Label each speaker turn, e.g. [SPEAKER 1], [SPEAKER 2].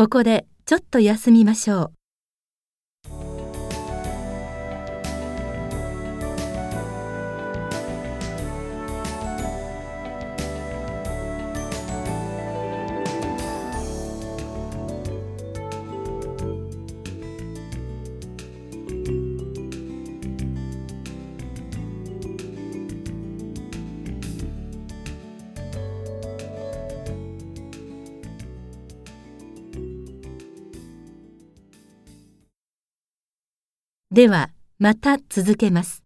[SPEAKER 1] ここでちょっと休みましょう。では、また続けます。